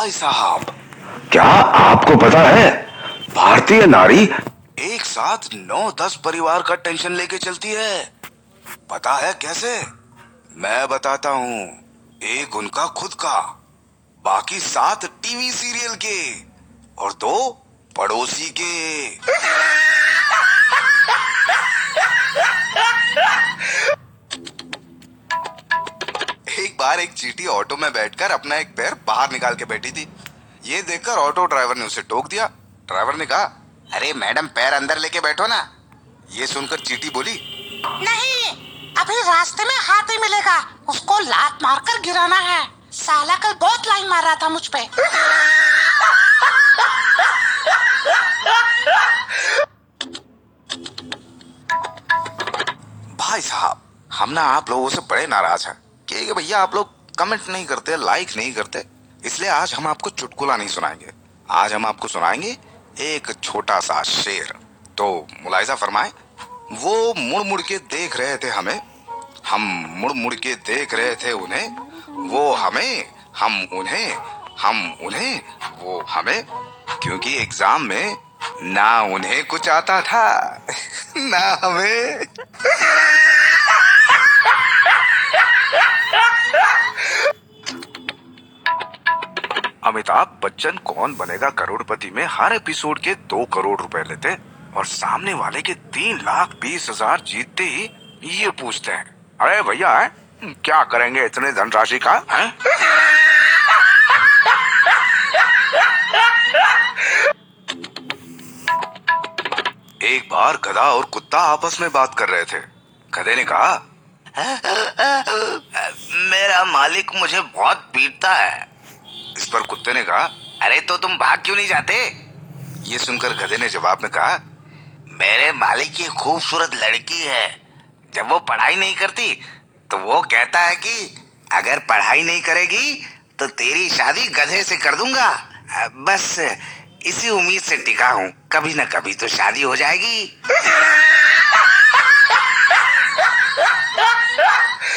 भाई साहब। क्या आपको पता है भारतीय नारी एक साथ नौ दस परिवार का टेंशन लेके चलती है। पता है कैसे? मैं बताता हूँ। एक उनका खुद का बाकी सात टीवी सीरियल के और दो पड़ोसी के। बार एक चीटी ऑटो में बैठकर अपना एक पैर बाहर निकाल के बैठी थी। ये देखकर ऑटो ड्राइवर ने उसे टोक दिया। ड्राइवर ने कहा अरे मैडम पैर अंदर लेके बैठो ना। ये सुनकर चीटी बोली नहीं अभी रास्ते में हाथी मिलेगा। उसको लात मारकर गिराना है। साला कल बहुत लाइन मार रहा था मुझ पे। भाई साहब हम ना आप लोगों से बड़े नाराज़ हैं। कि भैया आप लोग कमेंट नहीं करते लाइक नहीं करते। इसलिए आज हम आपको चुटकुला नहीं सुनाएँगे। आज हम आपको सुनाएँगे एक छोटा सा शेर। तो मुलायजा फरमाए, वो मुड़ मुड़ के देख रहे थे हमें। हम मुड़ मुड़ के देख रहे थे उन्हें। वो हमें, हम उन्हें हम उन्हें, वो हमें। क्योंकि एग्ज़ाम में ना उन्हें कुछ आता था, ना हमें। अमिताभ बच्चन कौन बनेगा करोड़पति में हर एपिसोड के दो करोड़ रुपए लेते और सामने वाले के तीन लाख बीस हज़ार जीतते ही ये पूछते हैं अरे भैया? क्या करेंगे इतने धनराशि का, हैं? एक बार गधा और कुत्ता आपस में बात कर रहे थे गधे ने कहा, मेरा मालिक मुझे बहुत पीटता है इस पर कुत्ते ने कहा, अरे तो तुम भाग क्यों नहीं जाते? ये सुनकर गधे ने जवाब में कहा, मेरे मालिक की खूबसूरत लड़की है। जब वो पढ़ाई नहीं करती तो वो कहता है कि, अगर पढ़ाई नहीं करेगी तो तेरी शादी गधे से कर दूँगा। बस इसी उम्मीद से टिका हूँ। कभी ना कभी तो शादी हो जाएगी।